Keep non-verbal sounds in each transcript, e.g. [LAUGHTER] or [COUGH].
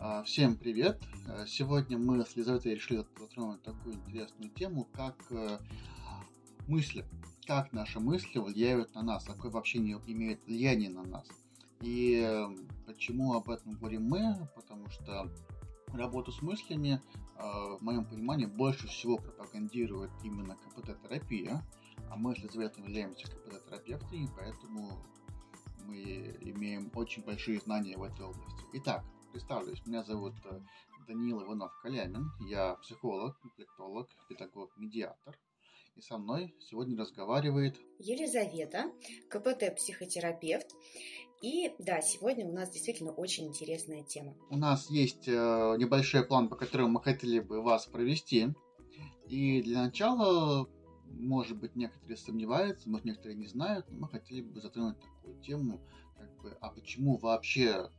А, всем привет! А, сегодня мы с Лизаветой решили затронуть такую интересную тему, как э, мысли. Как наши мысли влияют на нас, какое вообще не имеют влияние на нас. И э, почему об этом говорим мы? Потому что работу с мыслями, а, в моем понимании, больше всего пропагандирует именно КПТ-терапия. А мы с Лизаветой являемся КПТ-терапевтами, поэтому мы имеем очень большие знания в этой области. Итак, представлюсь, меня зовут э, Даниил Иванов-Калямин, я психолог, интеллектолог, педагог, медиатор. И со мной сегодня разговаривает Елизавета, КПТ-психотерапевт. И да, сегодня у нас действительно очень интересная тема. У нас есть э, небольшой план, по которому мы хотели бы вас провести. И для начала может быть, некоторые сомневаются, может, некоторые не знают, но мы хотели бы затронуть такую тему, как бы, а почему вообще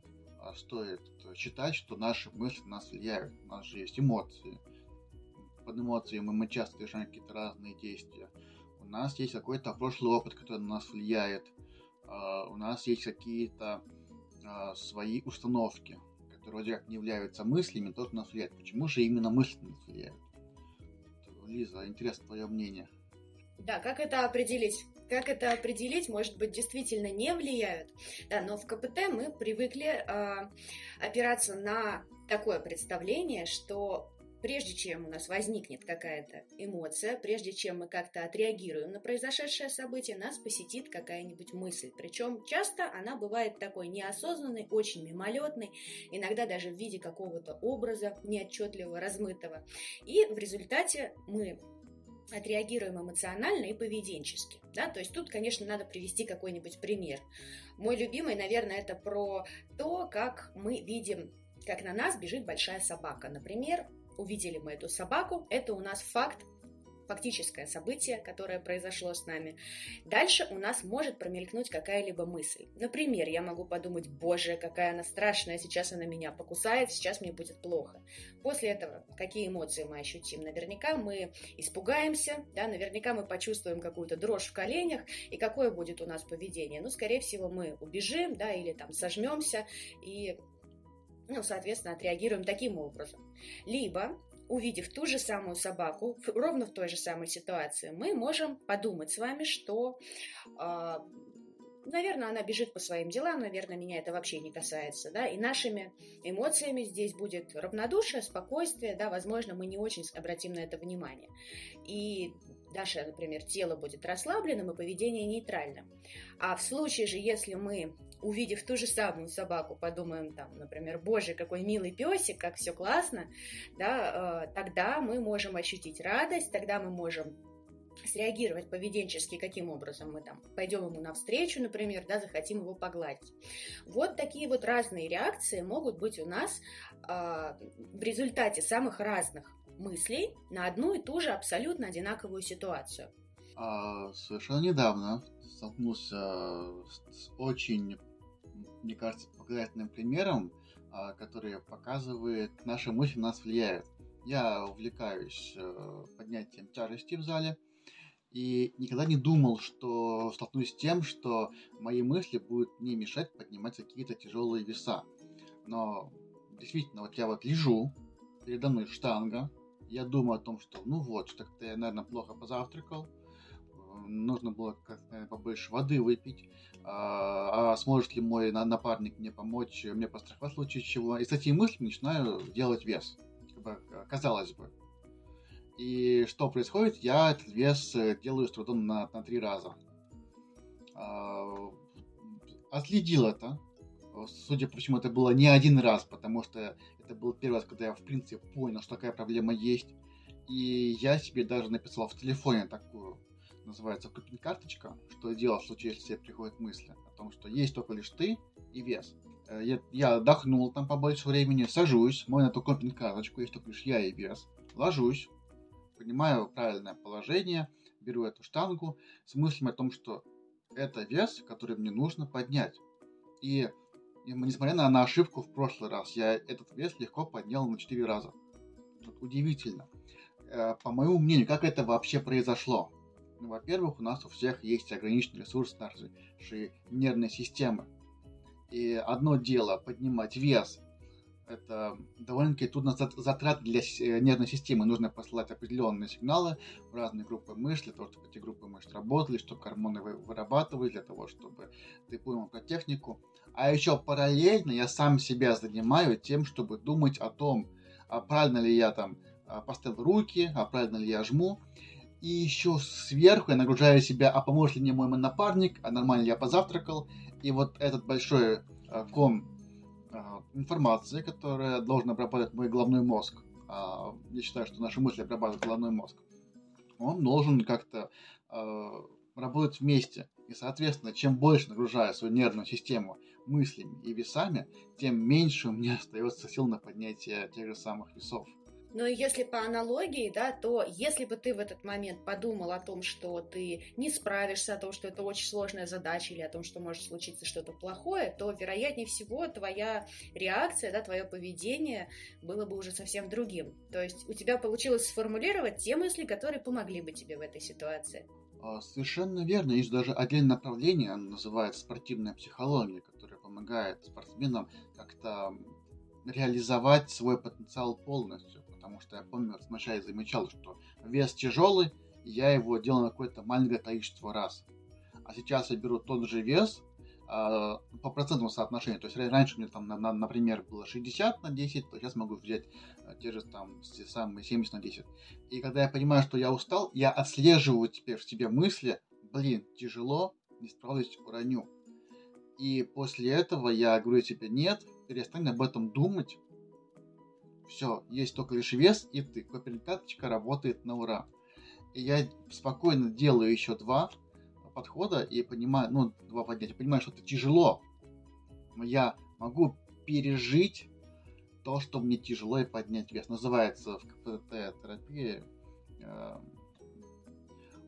стоит считать, что наши мысли на нас влияют? У нас же есть эмоции. Под эмоциями мы часто совершаем какие-то разные действия. У нас есть какой-то прошлый опыт, который на нас влияет. А, у нас есть какие-то а, свои установки, которые вроде как не являются мыслями, тоже на нас влияют. Почему же именно мысли на нас влияют? Лиза, интересно твое мнение. Да, как это определить? Как это определить, может быть, действительно не влияют. Да, но в КПТ мы привыкли э, опираться на такое представление, что прежде чем у нас возникнет какая-то эмоция, прежде чем мы как-то отреагируем на произошедшее событие, нас посетит какая-нибудь мысль. Причем часто она бывает такой неосознанной, очень мимолетной, иногда даже в виде какого-то образа неотчетливого, размытого. И в результате мы отреагируем эмоционально и поведенчески. Да? То есть тут, конечно, надо привести какой-нибудь пример. Мой любимый, наверное, это про то, как мы видим, как на нас бежит большая собака. Например, увидели мы эту собаку, это у нас факт фактическое событие, которое произошло с нами. Дальше у нас может промелькнуть какая-либо мысль. Например, я могу подумать, боже, какая она страшная, сейчас она меня покусает, сейчас мне будет плохо. После этого какие эмоции мы ощутим? Наверняка мы испугаемся, да, наверняка мы почувствуем какую-то дрожь в коленях, и какое будет у нас поведение? Ну, скорее всего, мы убежим, да, или там сожмемся, и ну, соответственно, отреагируем таким образом. Либо увидев ту же самую собаку, ровно в той же самой ситуации, мы можем подумать с вами, что, э, наверное, она бежит по своим делам, наверное, меня это вообще не касается, да, и нашими эмоциями здесь будет равнодушие, спокойствие, да, возможно, мы не очень обратим на это внимание. И наше, например, тело будет расслабленным и поведение нейтральным. А в случае же, если мы увидев ту же самую собаку, подумаем там, например, боже, какой милый песик, как все классно, да, э, тогда мы можем ощутить радость, тогда мы можем среагировать поведенчески, каким образом мы там пойдем ему навстречу, например, да, захотим его погладить. Вот такие вот разные реакции могут быть у нас э, в результате самых разных мыслей на одну и ту же абсолютно одинаковую ситуацию. А, совершенно недавно столкнулся с очень мне кажется, показательным примером, а, который показывает, наши мысли на нас влияют. Я увлекаюсь э, поднятием тяжести в зале и никогда не думал, что столкнусь с тем, что мои мысли будут мне мешать поднимать какие-то тяжелые веса. Но действительно, вот я вот лежу, передо мной штанга, я думаю о том, что ну вот, что-то я, наверное, плохо позавтракал, нужно было побольше воды выпить, а, а сможет ли мой напарник мне помочь, мне постраховать в случае чего. И с этими мыслями начинаю делать вес, как бы, казалось бы. И что происходит? Я этот вес э, делаю с трудом на, на три раза. А, отследил это. Судя по всему, это было не один раз, потому что это был первый раз, когда я, в принципе, понял, что такая проблема есть. И я себе даже написал в телефоне такую называется копинг-карточка, что делать в случае, если тебе приходят мысли о том, что есть только лишь ты и вес. Э, я, я отдохнул там побольше времени, сажусь, мой на эту копинг-карточку, есть только лишь я и вес, ложусь, понимаю правильное положение, беру эту штангу с мыслями о том, что это вес, который мне нужно поднять. И, и несмотря на, на ошибку в прошлый раз, я этот вес легко поднял на 4 раза. Вот удивительно. Э, по моему мнению, как это вообще произошло? Ну, во-первых, у нас у всех есть ограниченный ресурс нашей нервной системы. И одно дело поднимать вес это довольно-таки трудно затрат для э, нервной системы. Нужно посылать определенные сигналы в разные группы мышц, для того, чтобы эти группы мышц работали, чтобы гормоны вырабатывали, для того, чтобы ты понял про технику. А еще параллельно я сам себя занимаю тем, чтобы думать о том, а правильно ли я там а, поставил руки, а правильно ли я жму. И еще сверху я нагружаю себя, а поможет ли мне мой напарник, а нормально я позавтракал. И вот этот большой а, ком а, информации, которая должна обрабатывать мой головной мозг. А, я считаю, что наши мысли обрабатывают головной мозг. Он должен как-то а, работать вместе. И, соответственно, чем больше нагружаю свою нервную систему мыслями и весами, тем меньше у меня [LAUGHS] остается сил на поднятие тех же самых весов. Но если по аналогии, да, то если бы ты в этот момент подумал о том, что ты не справишься, о том, что это очень сложная задача или о том, что может случиться что-то плохое, то, вероятнее всего, твоя реакция, да, твое поведение было бы уже совсем другим. То есть у тебя получилось сформулировать те мысли, которые помогли бы тебе в этой ситуации. А, совершенно верно. Есть даже отдельное направление, оно называется спортивная психология, которая помогает спортсменам как-то реализовать свой потенциал полностью потому что я помню, вначале замечал, что вес тяжелый, я его делал на какое-то маленькое количество раз. А сейчас я беру тот же вес э, по процентному соотношению. То есть раньше у меня там, на, на, например, было 60 на 10, то сейчас могу взять э, те же там те самые 70 на 10. И когда я понимаю, что я устал, я отслеживаю теперь в себе мысли, блин, тяжело, не справлюсь, уроню. И после этого я говорю себе, нет, перестань об этом думать, все, есть только лишь вес и ты. Копинг-карточка работает на ура. И я спокойно делаю еще два подхода и понимаю, ну, два поднятия, понимаю, что это тяжело. Но я могу пережить то, что мне тяжело и поднять вес. Называется в КПТ-терапии э,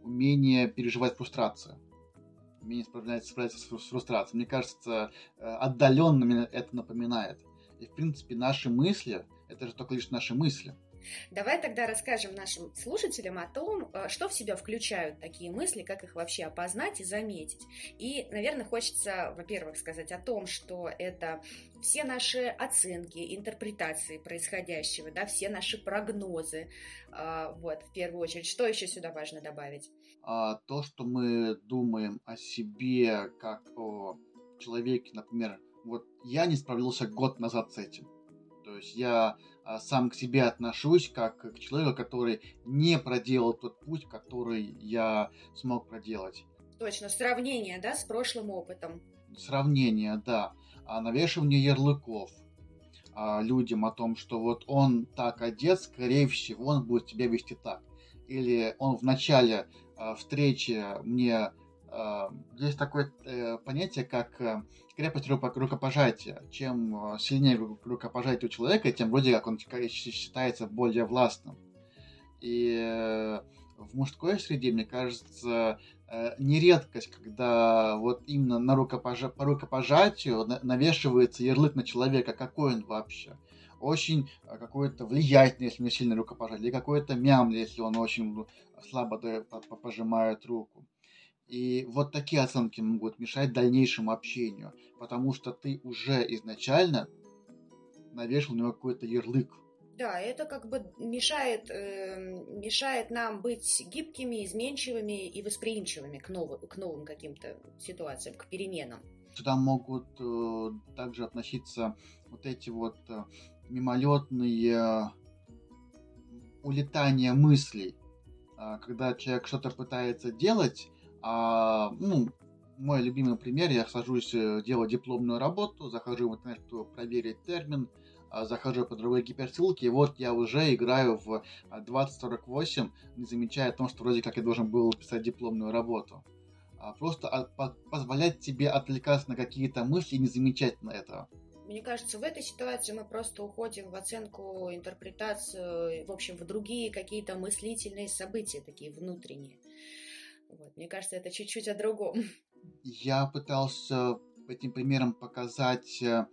умение переживать фрустрацию. Умение справляться, справляться с фрустрацией. Мне кажется, э, отдаленно мне это напоминает. И, в принципе, наши мысли это же только лишь наши мысли. Давай тогда расскажем нашим слушателям о том, э, что в себя включают такие мысли, как их вообще опознать и заметить. И, наверное, хочется, во-первых, сказать о том, что это все наши оценки, интерпретации происходящего, да, все наши прогнозы. А, вот, в первую очередь. Что еще сюда важно добавить? А, то, что мы думаем о себе как о человеке, например, вот я не справился год назад с этим то есть я а, сам к себе отношусь как к человеку, который не проделал тот путь, который я смог проделать. Точно, сравнение, да, с прошлым опытом. Сравнение, да. А навешивание ярлыков а, людям о том, что вот он так одет, скорее всего, он будет себя вести так. Или он в начале а, встречи мне есть такое э, понятие, как э, крепость рукопожатия. Чем э, сильнее рукопожатие у человека, тем вроде как он считается более властным. И в мужской среде, мне кажется, не редкость, когда вот именно на рукопожа... по рукопожатию навешивается ярлык на человека, какой он вообще. Очень какой-то влиятельный, если у него сильное рукопожатие, или какой-то мямли, если он очень слабо пожимает руку. И вот такие оценки могут мешать дальнейшему общению, потому что ты уже изначально навешал на него какой-то ярлык. Да, это как бы мешает, э, мешает нам быть гибкими, изменчивыми и восприимчивыми к новым, к новым каким-то ситуациям, к переменам. Сюда могут э, также относиться вот эти вот э, мимолетные улетания мыслей, э, когда человек что-то пытается делать, а, ну, мой любимый пример, я сажусь э, делать дипломную работу, захожу в интернет, чтобы проверить термин, а, захожу по другой гиперссылке, и вот я уже играю в 2048, а, не замечая о том, что вроде как я должен был писать дипломную работу. А просто позволять себе отвлекаться на какие-то мысли и не замечать на это. Мне кажется, в этой ситуации мы просто уходим в оценку, интерпретацию, в общем, в другие какие-то мыслительные события, такие внутренние. Вот, мне кажется, это чуть-чуть о другом. [LAUGHS] Я пытался этим примером показать э,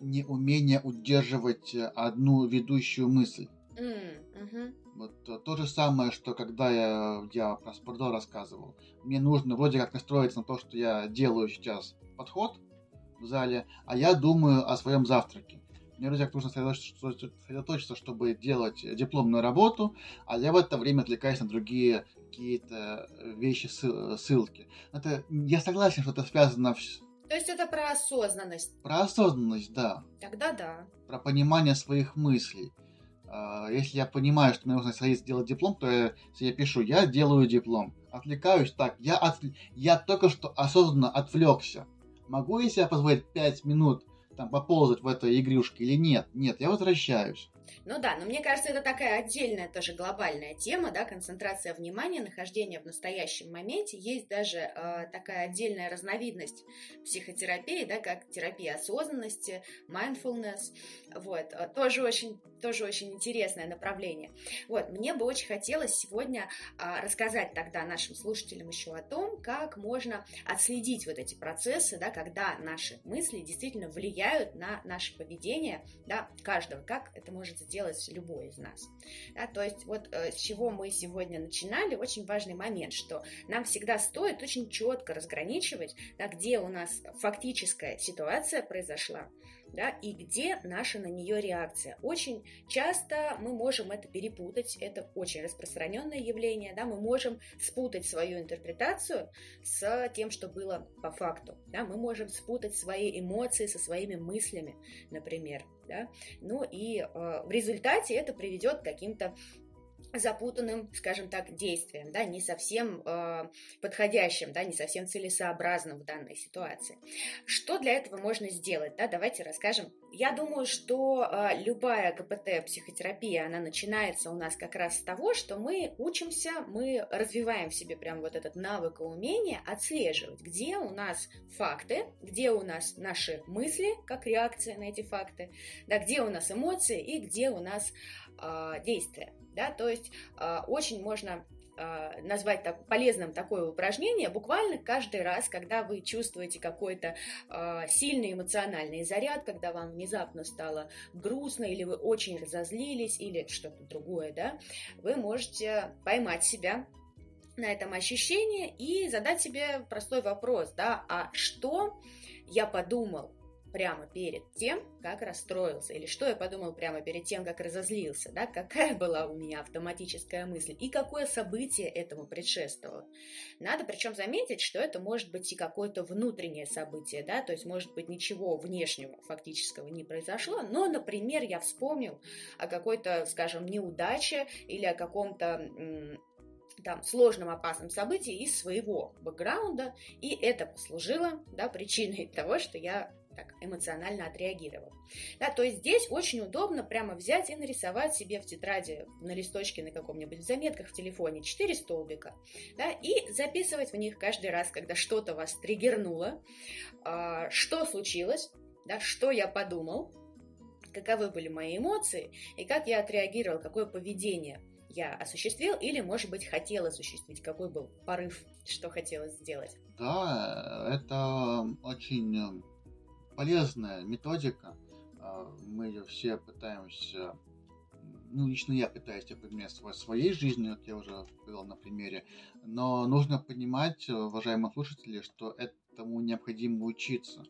неумение удерживать э, одну ведущую мысль. Mm, uh-huh. Вот э, то же самое, что когда я, я про спортзал рассказывал. Мне нужно вроде как настроиться на то, что я делаю сейчас подход в зале, а я думаю о своем завтраке. Мне вроде как нужно сосредоточиться, чтобы делать дипломную работу, а я в это время отвлекаюсь на другие какие-то вещи, ссылки. Это, я согласен, что это связано то есть это про осознанность. Про осознанность, да. Тогда да. Про понимание своих мыслей. А, если я понимаю, что мне нужно садиться сделать диплом, то я, если я пишу, я делаю диплом. Отвлекаюсь, так, я, от, я только что осознанно отвлекся. Могу я себе позволить 5 минут там поползать в этой игрушке или нет? Нет, я возвращаюсь. Ну да, но мне кажется, это такая отдельная тоже глобальная тема, да, концентрация внимания, нахождение в настоящем моменте. Есть даже э, такая отдельная разновидность психотерапии, да, как терапия осознанности, mindfulness. Вот, э, тоже очень, тоже очень интересное направление. Вот, мне бы очень хотелось сегодня э, рассказать тогда нашим слушателям еще о том, как можно отследить вот эти процессы, да, когда наши мысли действительно влияют на наше поведение, да, каждого, как это может может сделать любой из нас. Да, то есть вот э, с чего мы сегодня начинали, очень важный момент, что нам всегда стоит очень четко разграничивать, да, где у нас фактическая ситуация произошла, да, и где наша на нее реакция. Очень часто мы можем это перепутать, это очень распространенное явление, да, мы можем спутать свою интерпретацию с тем, что было по факту, да, мы можем спутать свои эмоции со своими мыслями, например, да, ну и э, в результате это приведет к каким-то запутанным, скажем так, действием, да, не совсем э, подходящим, да, не совсем целесообразным в данной ситуации. Что для этого можно сделать, да, давайте расскажем. Я думаю, что э, любая КПТ психотерапия, она начинается у нас как раз с того, что мы учимся, мы развиваем в себе прям вот этот навык и умение отслеживать, где у нас факты, где у нас наши мысли, как реакция на эти факты, да, где у нас эмоции и где у нас э, действия да, то есть э, очень можно э, назвать так, полезным такое упражнение буквально каждый раз, когда вы чувствуете какой-то э, сильный эмоциональный заряд, когда вам внезапно стало грустно, или вы очень разозлились, или что-то другое, да, вы можете поймать себя на этом ощущении и задать себе простой вопрос, да, а что я подумал прямо перед тем, как расстроился, или что я подумал прямо перед тем, как разозлился, да, какая была у меня автоматическая мысль, и какое событие этому предшествовало. Надо причем заметить, что это может быть и какое-то внутреннее событие, да, то есть может быть ничего внешнего фактического не произошло, но, например, я вспомнил о какой-то, скажем, неудаче или о каком-то там, сложном, опасном событии из своего бэкграунда, и это послужило да, причиной [LAUGHS] того, что я так эмоционально отреагировал. Да, то есть здесь очень удобно прямо взять и нарисовать себе в тетради на листочке на каком-нибудь в заметках в телефоне четыре столбика, да, и записывать в них каждый раз, когда что-то вас триггернуло, э, что случилось, да, что я подумал, каковы были мои эмоции и как я отреагировал, какое поведение я осуществил или, может быть, хотел осуществить, какой был порыв, что хотелось сделать. Да, это очень полезная методика. А, мы ее все пытаемся, ну, лично я пытаюсь применять в своей жизни, как я уже сказал на примере, но нужно понимать, уважаемые слушатели, что этому необходимо учиться.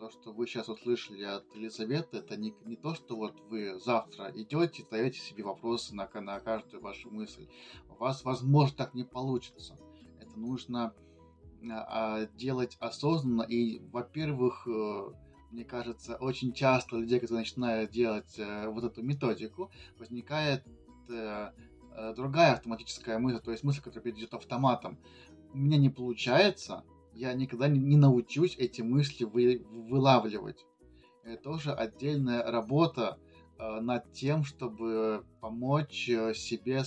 То, что вы сейчас услышали от Елизаветы, это не, не то, что вот вы завтра идете, задаете себе вопросы на, на каждую вашу мысль. У вас, возможно, так не получится. Это нужно делать осознанно. И, во-первых, э, мне кажется, очень часто людей, которые начинают делать э, вот эту методику, возникает э, другая автоматическая мысль, то есть мысль, которая идет автоматом. У меня не получается, я никогда не, научусь эти мысли вы, вылавливать. Это тоже отдельная работа над тем, чтобы помочь э, себе,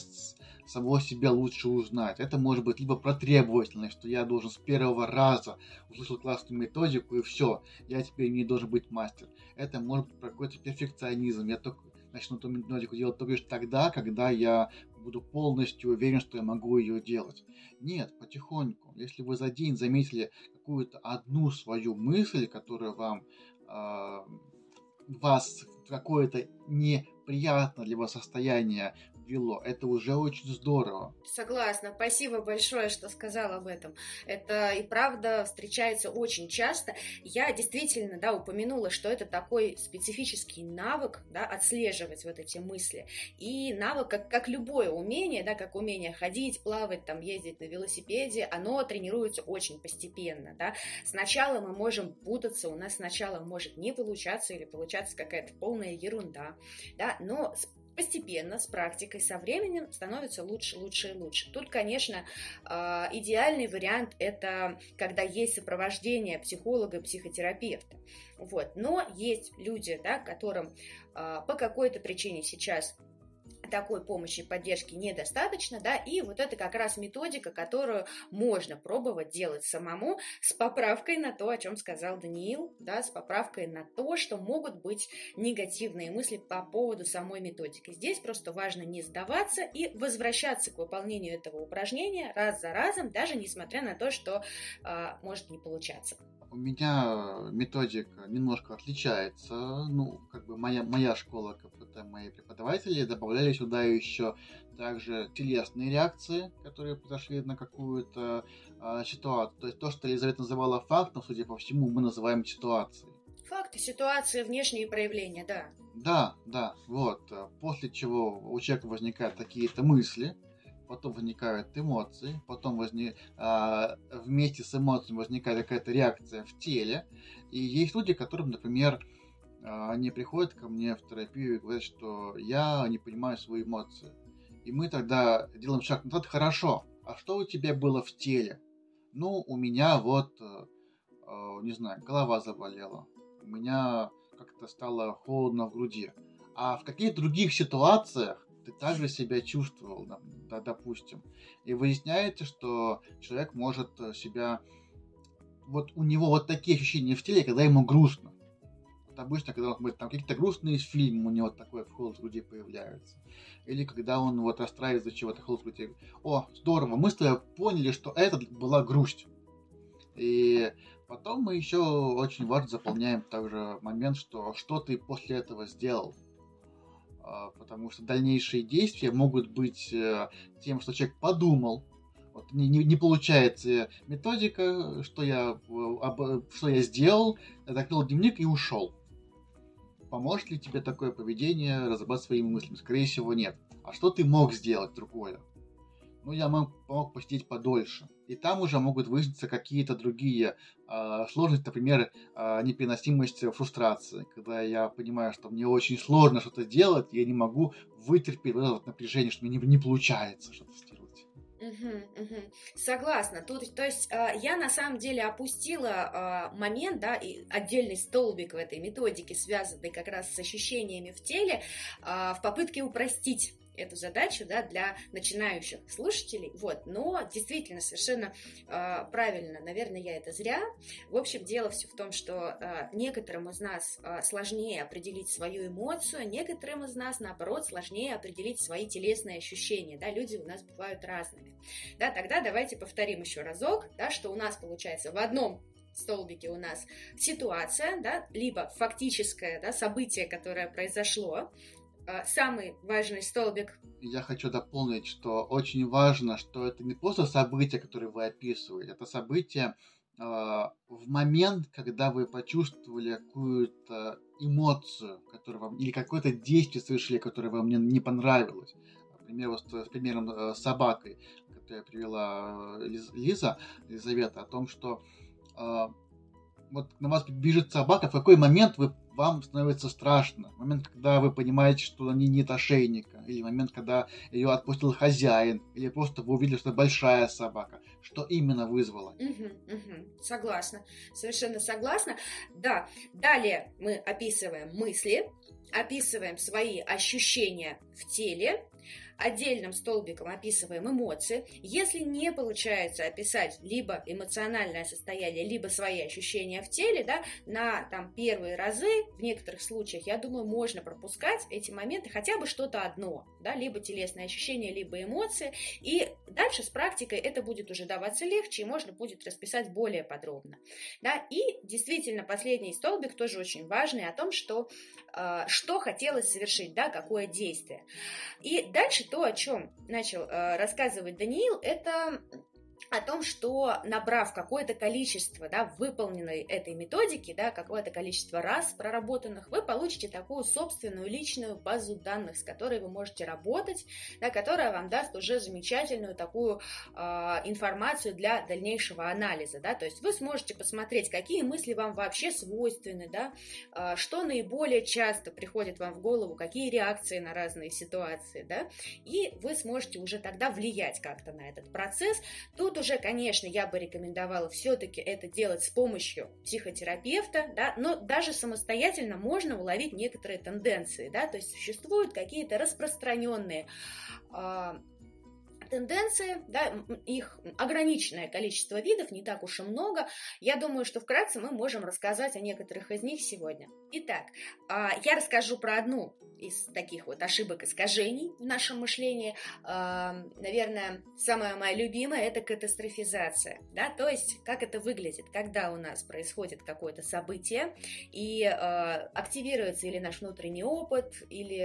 самого себя лучше узнать. Это может быть либо про требовательность, что я должен с первого раза услышать классную методику и все, я теперь не должен быть мастер. Это может быть про какой-то перфекционизм. Я только начну эту методику делать только лишь тогда, когда я буду полностью уверен, что я могу ее делать. Нет, потихоньку. Если вы за день заметили какую-то одну свою мысль, которая вам э, вас какое-то неприятное для вас состояние вело. Это уже очень здорово. Согласна. Спасибо большое, что сказал об этом. Это и правда встречается очень часто. Я действительно, да, упомянула, что это такой специфический навык, да, отслеживать вот эти мысли. И навык, как, как любое умение, да, как умение ходить, плавать, там, ездить на велосипеде, оно тренируется очень постепенно, да. Сначала мы можем путаться, у нас сначала может не получаться или получаться какая-то полная ерунда, да, но постепенно, с практикой, со временем становится лучше, лучше и лучше. Тут, конечно, а, идеальный вариант – это когда есть сопровождение психолога, психотерапевта. Вот. Но есть люди, да, которым а, по какой-то причине сейчас такой помощи и поддержки недостаточно, да, и вот это как раз методика, которую можно пробовать делать самому с поправкой на то, о чем сказал Даниил, да, с поправкой на то, что могут быть негативные мысли по поводу самой методики. Здесь просто важно не сдаваться и возвращаться к выполнению этого упражнения раз за разом, даже несмотря на то, что э, может не получаться у меня методика немножко отличается. Ну, как бы моя, моя школа КПТ, мои преподаватели добавляли сюда еще также телесные реакции, которые произошли на какую-то э, ситуацию. То есть то, что Елизавета называла фактом, судя по всему, мы называем ситуацией. Факты, ситуации, внешние проявления, да. Да, да, вот. После чего у человека возникают такие-то мысли, потом возникают эмоции, потом возник, а, вместе с эмоциями возникает какая-то реакция в теле. И есть люди, которым, например, а, они приходят ко мне в терапию и говорят, что я не понимаю свои эмоции. И мы тогда делаем шаг назад, хорошо, а что у тебя было в теле? Ну, у меня вот, э, э, не знаю, голова заболела, у меня как-то стало холодно в груди. А в каких других ситуациях ты также себя чувствовал, да, допустим. И выясняется, что человек может э, себя... Вот у него вот такие ощущения в теле, когда ему грустно. Вот обычно, когда он там какие-то грустные фильмы, у него такое в холод в груди появляется. Или когда он вот расстраивается чего-то, холод в груди. О, здорово, мы с тобой поняли, что это была грусть. И потом мы еще очень важно заполняем также момент, что что ты после этого сделал. А, потому что дальнейшие действия могут быть э, тем, что человек подумал, вот не, не, не получается методика, что я, об, что я сделал, я закрыл дневник и ушел. Поможет ли тебе такое поведение разобрать своими мыслями? Скорее всего, нет. А что ты мог сделать другое? Ну, я мог, мог посидеть подольше. И там уже могут выясниться какие-то другие э, сложности, например, э, непереносимость фрустрации, когда я понимаю, что мне очень сложно что-то делать, я не могу вытерпеть вот это вот напряжение, что мне не, не получается что-то сделать. Угу, угу. Согласна. Тут, то есть, э, я на самом деле опустила э, момент, да, и отдельный столбик в этой методике, связанный как раз с ощущениями в теле, э, в попытке упростить эту задачу да, для начинающих слушателей. Вот. Но действительно совершенно э, правильно, наверное, я это зря. В общем, дело все в том, что э, некоторым из нас э, сложнее определить свою эмоцию, некоторым из нас, наоборот, сложнее определить свои телесные ощущения. Да, люди у нас бывают разными. Да, тогда давайте повторим еще разок, да, что у нас получается в одном столбике у нас ситуация, да, либо фактическое да, событие, которое произошло, самый важный столбик. Я хочу дополнить, что очень важно, что это не просто событие, которое вы описываете, это событие э, в момент, когда вы почувствовали какую-то эмоцию, которая вам, или какое-то действие совершили, которое вам не, не понравилось. Например, вот с, с примером э, с собакой, которую привела э, Лиза, Елизавета, о том, что э, вот на вас бежит собака, в какой момент вы вам становится страшно. Момент, когда вы понимаете, что они нет ошейника, или момент, когда ее отпустил хозяин, или просто вы увидели, что большая собака. Что именно вызвало? Угу, угу. Согласна, совершенно согласна. Да, далее мы описываем мысли, описываем свои ощущения в теле, отдельным столбиком описываем эмоции. Если не получается описать либо эмоциональное состояние, либо свои ощущения в теле, да, на там первые разы, в некоторых случаях, я думаю, можно пропускать эти моменты, хотя бы что-то одно, да, либо телесные ощущения, либо эмоции, и дальше с практикой это будет уже даваться легче, и можно будет расписать более подробно, да, и действительно последний столбик тоже очень важный о том, что, э, что хотелось совершить, да, какое действие. И дальше то, о чем начал э, рассказывать Даниил, это о том, что набрав какое-то количество, да, выполненной этой методики, да, какое-то количество раз проработанных, вы получите такую собственную личную базу данных, с которой вы можете работать, да, которая вам даст уже замечательную такую э, информацию для дальнейшего анализа, да, то есть вы сможете посмотреть, какие мысли вам вообще свойственны, да, э, что наиболее часто приходит вам в голову, какие реакции на разные ситуации, да, и вы сможете уже тогда влиять как-то на этот процесс. Тут уже, конечно, я бы рекомендовала все-таки это делать с помощью психотерапевта, да, но даже самостоятельно можно уловить некоторые тенденции, да, то есть существуют какие-то распространенные э, тенденции, да, их ограниченное количество видов, не так уж и много. Я думаю, что вкратце мы можем рассказать о некоторых из них сегодня. Итак, а, я расскажу про одну из таких вот ошибок искажений в нашем мышлении. А, наверное, самая моя любимая – это катастрофизация. Да? То есть, как это выглядит, когда у нас происходит какое-то событие, и а, активируется или наш внутренний опыт, или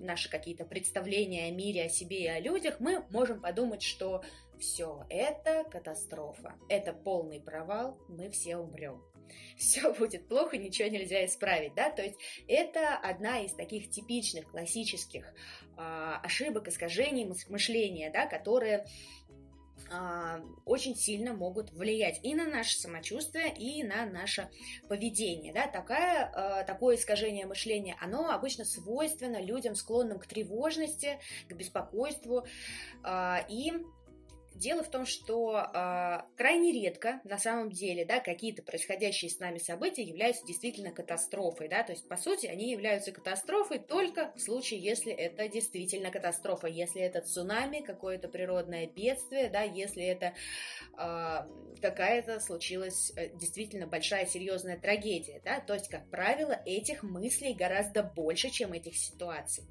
наши какие-то представления о мире, о себе и о людях, мы можем подумать, что все, это катастрофа, это полный провал, мы все умрем. [LAUGHS] Все будет плохо, ничего нельзя исправить, да, то есть это одна из таких типичных классических э, ошибок, искажений мышления, да, которые очень сильно могут влиять и на наше самочувствие, и на наше поведение. Да? Такая, а, такое искажение мышления, оно обычно свойственно людям, склонным к тревожности, к беспокойству. А, и Дело в том, что э, крайне редко на самом деле да, какие-то происходящие с нами события являются действительно катастрофой. Да? То есть, по сути, они являются катастрофой только в случае, если это действительно катастрофа, если это цунами, какое-то природное бедствие, да, если это э, какая-то случилась э, действительно большая серьезная трагедия. Да? То есть, как правило, этих мыслей гораздо больше, чем этих ситуаций.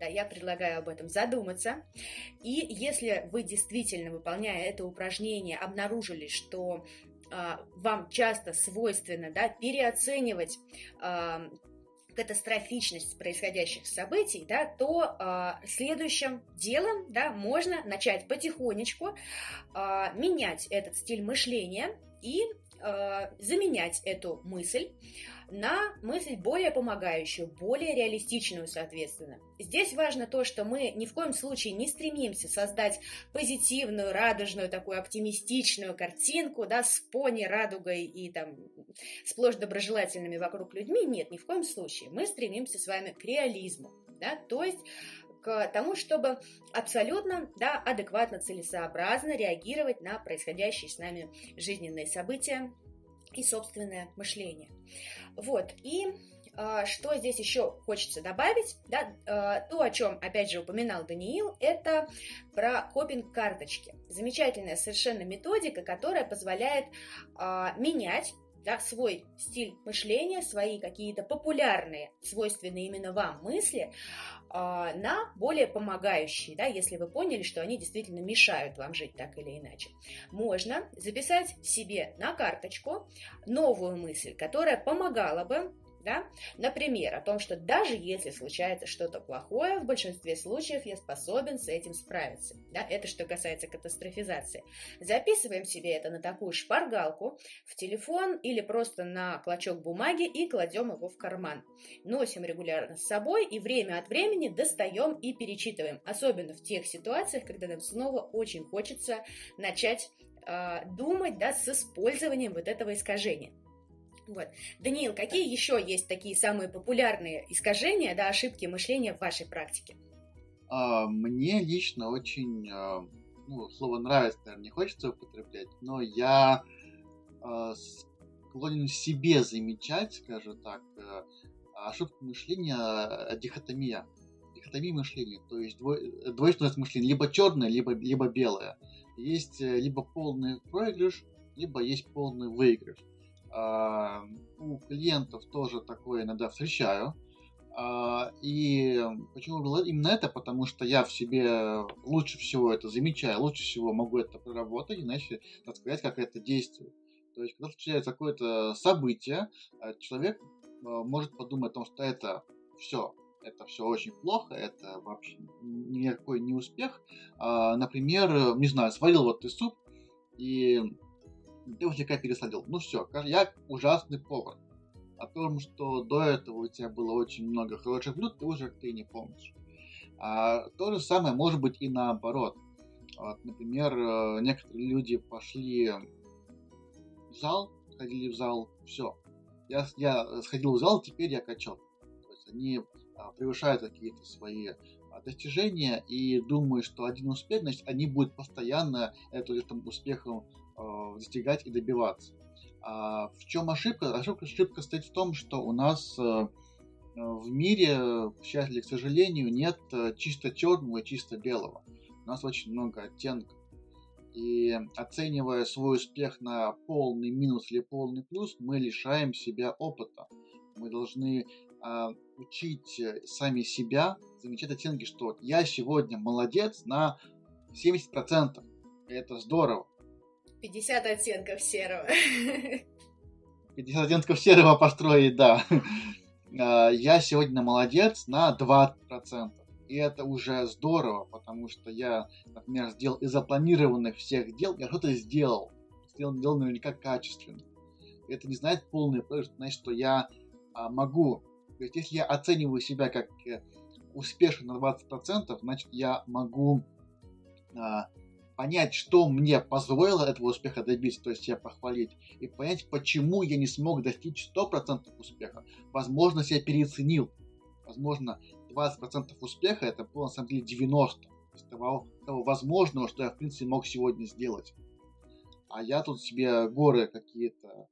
Да, я предлагаю об этом задуматься. И если вы действительно, выполняя это упражнение, обнаружили, что э, вам часто свойственно да, переоценивать э, катастрофичность происходящих событий, да, то э, следующим делом да, можно начать потихонечку э, менять этот стиль мышления и э, заменять эту мысль на мысль более помогающую, более реалистичную, соответственно. Здесь важно то, что мы ни в коем случае не стремимся создать позитивную, радужную, такую оптимистичную картинку, да, с пони, радугой и там сплошь доброжелательными вокруг людьми. Нет, ни в коем случае. Мы стремимся с вами к реализму, да, то есть к тому, чтобы абсолютно да, адекватно, целесообразно реагировать на происходящие с нами жизненные события и собственное мышление. Вот, и э, что здесь еще хочется добавить, да, э, то, о чем, опять же, упоминал Даниил, это про копинг-карточки. Замечательная совершенно методика, которая позволяет э, менять да, свой стиль мышления, свои какие-то популярные, свойственные именно вам мысли а, на более помогающие, да, если вы поняли, что они действительно мешают вам жить так или иначе. Можно записать себе на карточку новую мысль, которая помогала бы да? Например, о том, что даже если случается что-то плохое, в большинстве случаев я способен с этим справиться. Да? Это что касается катастрофизации. Записываем себе это на такую шпаргалку, в телефон или просто на клочок бумаги и кладем его в карман. Носим регулярно с собой и время от времени достаем и перечитываем. Особенно в тех ситуациях, когда нам снова очень хочется начать э, думать да, с использованием вот этого искажения. Вот. Даниил, какие еще есть такие самые популярные искажения, да, ошибки мышления в вашей практике? А, мне лично очень, а, ну, слово нравится, наверное, не хочется употреблять, но я а, склонен себе замечать, скажем так, а, ошибку мышления, а, дихотомия. Дихотомия мышления, то есть двой, двойственность мышления, либо черное, либо, либо белое. Есть э, либо полный проигрыш, либо есть полный выигрыш. А, у клиентов тоже такое иногда встречаю. А, и почему именно это? Потому что я в себе лучше всего это замечаю, лучше всего могу это проработать, иначе рассказать, как это действует. То есть, когда случается какое-то событие, а, человек может подумать о том, что это все это все очень плохо, это вообще никакой не успех. Например, не знаю, сварил вот ты суп, и слегка пересолил. Ну все, я ужасный повар. О том, что до этого у тебя было очень много хороших блюд, ты уже ты не помнишь. А то же самое может быть и наоборот. Вот, например, э, некоторые люди пошли в зал, ходили в зал, все. Я, я сходил в зал, теперь я качок. То есть они а, превышают какие-то свои достижения и думают, что один успех, значит, они будут постоянно этим успехом э, достигать и добиваться. А в чем ошибка? Ошибка, ошибка стоит в том, что у нас э, в мире, к счастью к сожалению, нет э, чисто черного и чисто белого. У нас очень много оттенков. И оценивая свой успех на полный минус или полный плюс, мы лишаем себя опыта. Мы должны э, учить сами себя замечать оценки, что я сегодня молодец на 70%. Это здорово. 50 оттенков серого. 50 оттенков серого построить, да. А, я сегодня молодец на 20%. И это уже здорово, потому что я, например, сделал из запланированных всех дел, я что-то сделал. Сделал, сделал наверняка качественно. Это не значит полный проект, значит, что я а, могу. То есть, если я оцениваю себя как э, успешен на 20%, значит, я могу а, понять, что мне позволило этого успеха добиться, то есть себя похвалить, и понять, почему я не смог достичь 100% успеха. Возможно, я переоценил. Возможно, 20% успеха это было на самом деле 90% из того, того возможного, что я в принципе мог сегодня сделать. А я тут себе горы какие-то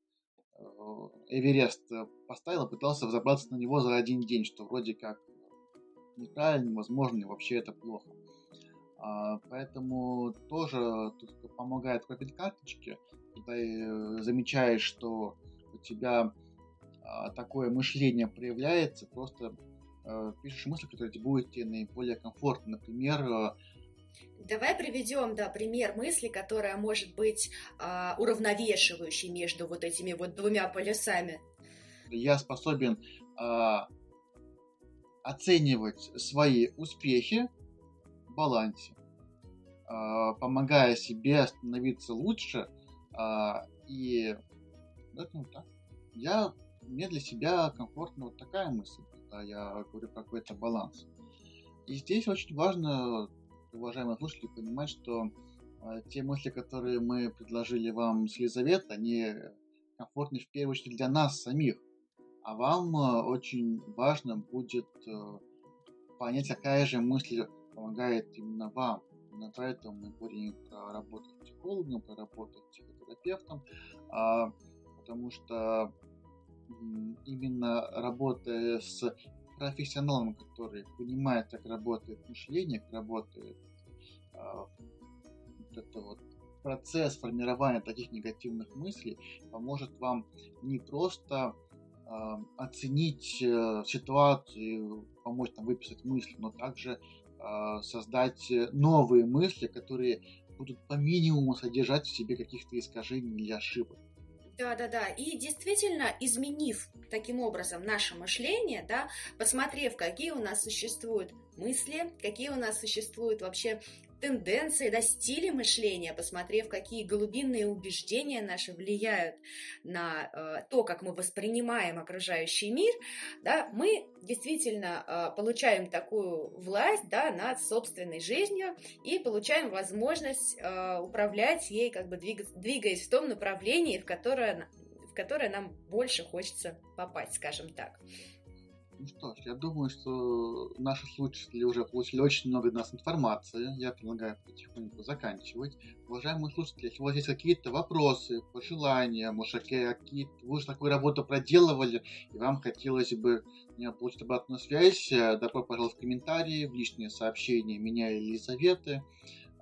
Эверест поставил и пытался взобраться на него за один день, что вроде как неправильно, невозможно, и вообще это плохо. А, поэтому тоже тут помогает копить карточки, когда э, замечаешь, что у тебя а, такое мышление проявляется, просто э, пишешь мысли, которые тебе будут тебе наиболее комфортны. Например, э, Давай приведем, да, пример мысли, которая может быть э, уравновешивающей между вот этими вот двумя полюсами. Я способен э, оценивать свои успехи в балансе, э, помогая себе становиться лучше, э, и ну, так. Я, мне для себя комфортна вот такая мысль, когда я говорю про какой-то баланс. И здесь очень важно, уважаемые слушатели, понимать, что э, те мысли, которые мы предложили вам с Елизаветой, они комфортны в первую очередь для нас самих. А вам э, очень важно будет э, понять, какая же мысль помогает именно вам. Именно поэтому мы будем с психологом, про работу с психотерапевтом, а, потому что именно работая с профессионалом, который понимает, как работает мышление, как работает а, вот это вот процесс формирования таких негативных мыслей, поможет вам не просто оценить э, ситуацию, помочь там выписать мысли, но также а, создать новые мысли, которые будут по минимуму содержать в себе каких-то искажений или ошибок. Да, да, да. И действительно, изменив таким образом наше мышление, да, посмотрев, какие у нас существуют мысли, какие у нас существуют вообще тенденции, да, стили мышления, посмотрев, какие глубинные убеждения наши влияют на э, то, как мы воспринимаем окружающий мир, да, мы действительно э, получаем такую власть да, над собственной жизнью и получаем возможность э, управлять ей, как бы двигаться, двигаясь в том направлении, в которое, в которое нам больше хочется попасть, скажем так. Ну что ж, я думаю, что наши слушатели уже получили очень много от нас информации. Я предлагаю потихоньку заканчивать. Уважаемые слушатели, если у вас есть какие-то вопросы, пожелания, может, какие вы уже такую работу проделывали, и вам хотелось бы получить обратную связь, э, добро пожалуйста в комментарии, в личные сообщения меня или Елизаветы.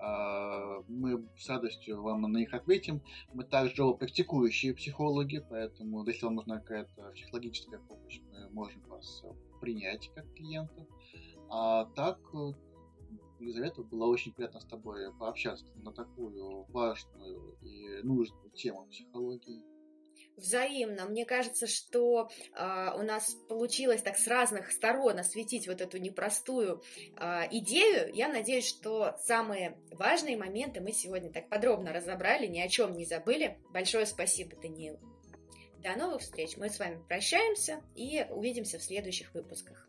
А, мы с радостью вам на них ответим. Мы также практикующие психологи, поэтому если вам нужна какая-то психологическая помощь, можем вас принять как клиентов. А так, Елизавета, было очень приятно с тобой пообщаться на такую важную и нужную тему психологии. взаимно. Мне кажется, что э, у нас получилось так с разных сторон осветить вот эту непростую э, идею. Я надеюсь, что самые важные моменты мы сегодня так подробно разобрали, ни о чем не забыли. Большое спасибо, Даниил. До новых встреч. Мы с вами прощаемся и увидимся в следующих выпусках.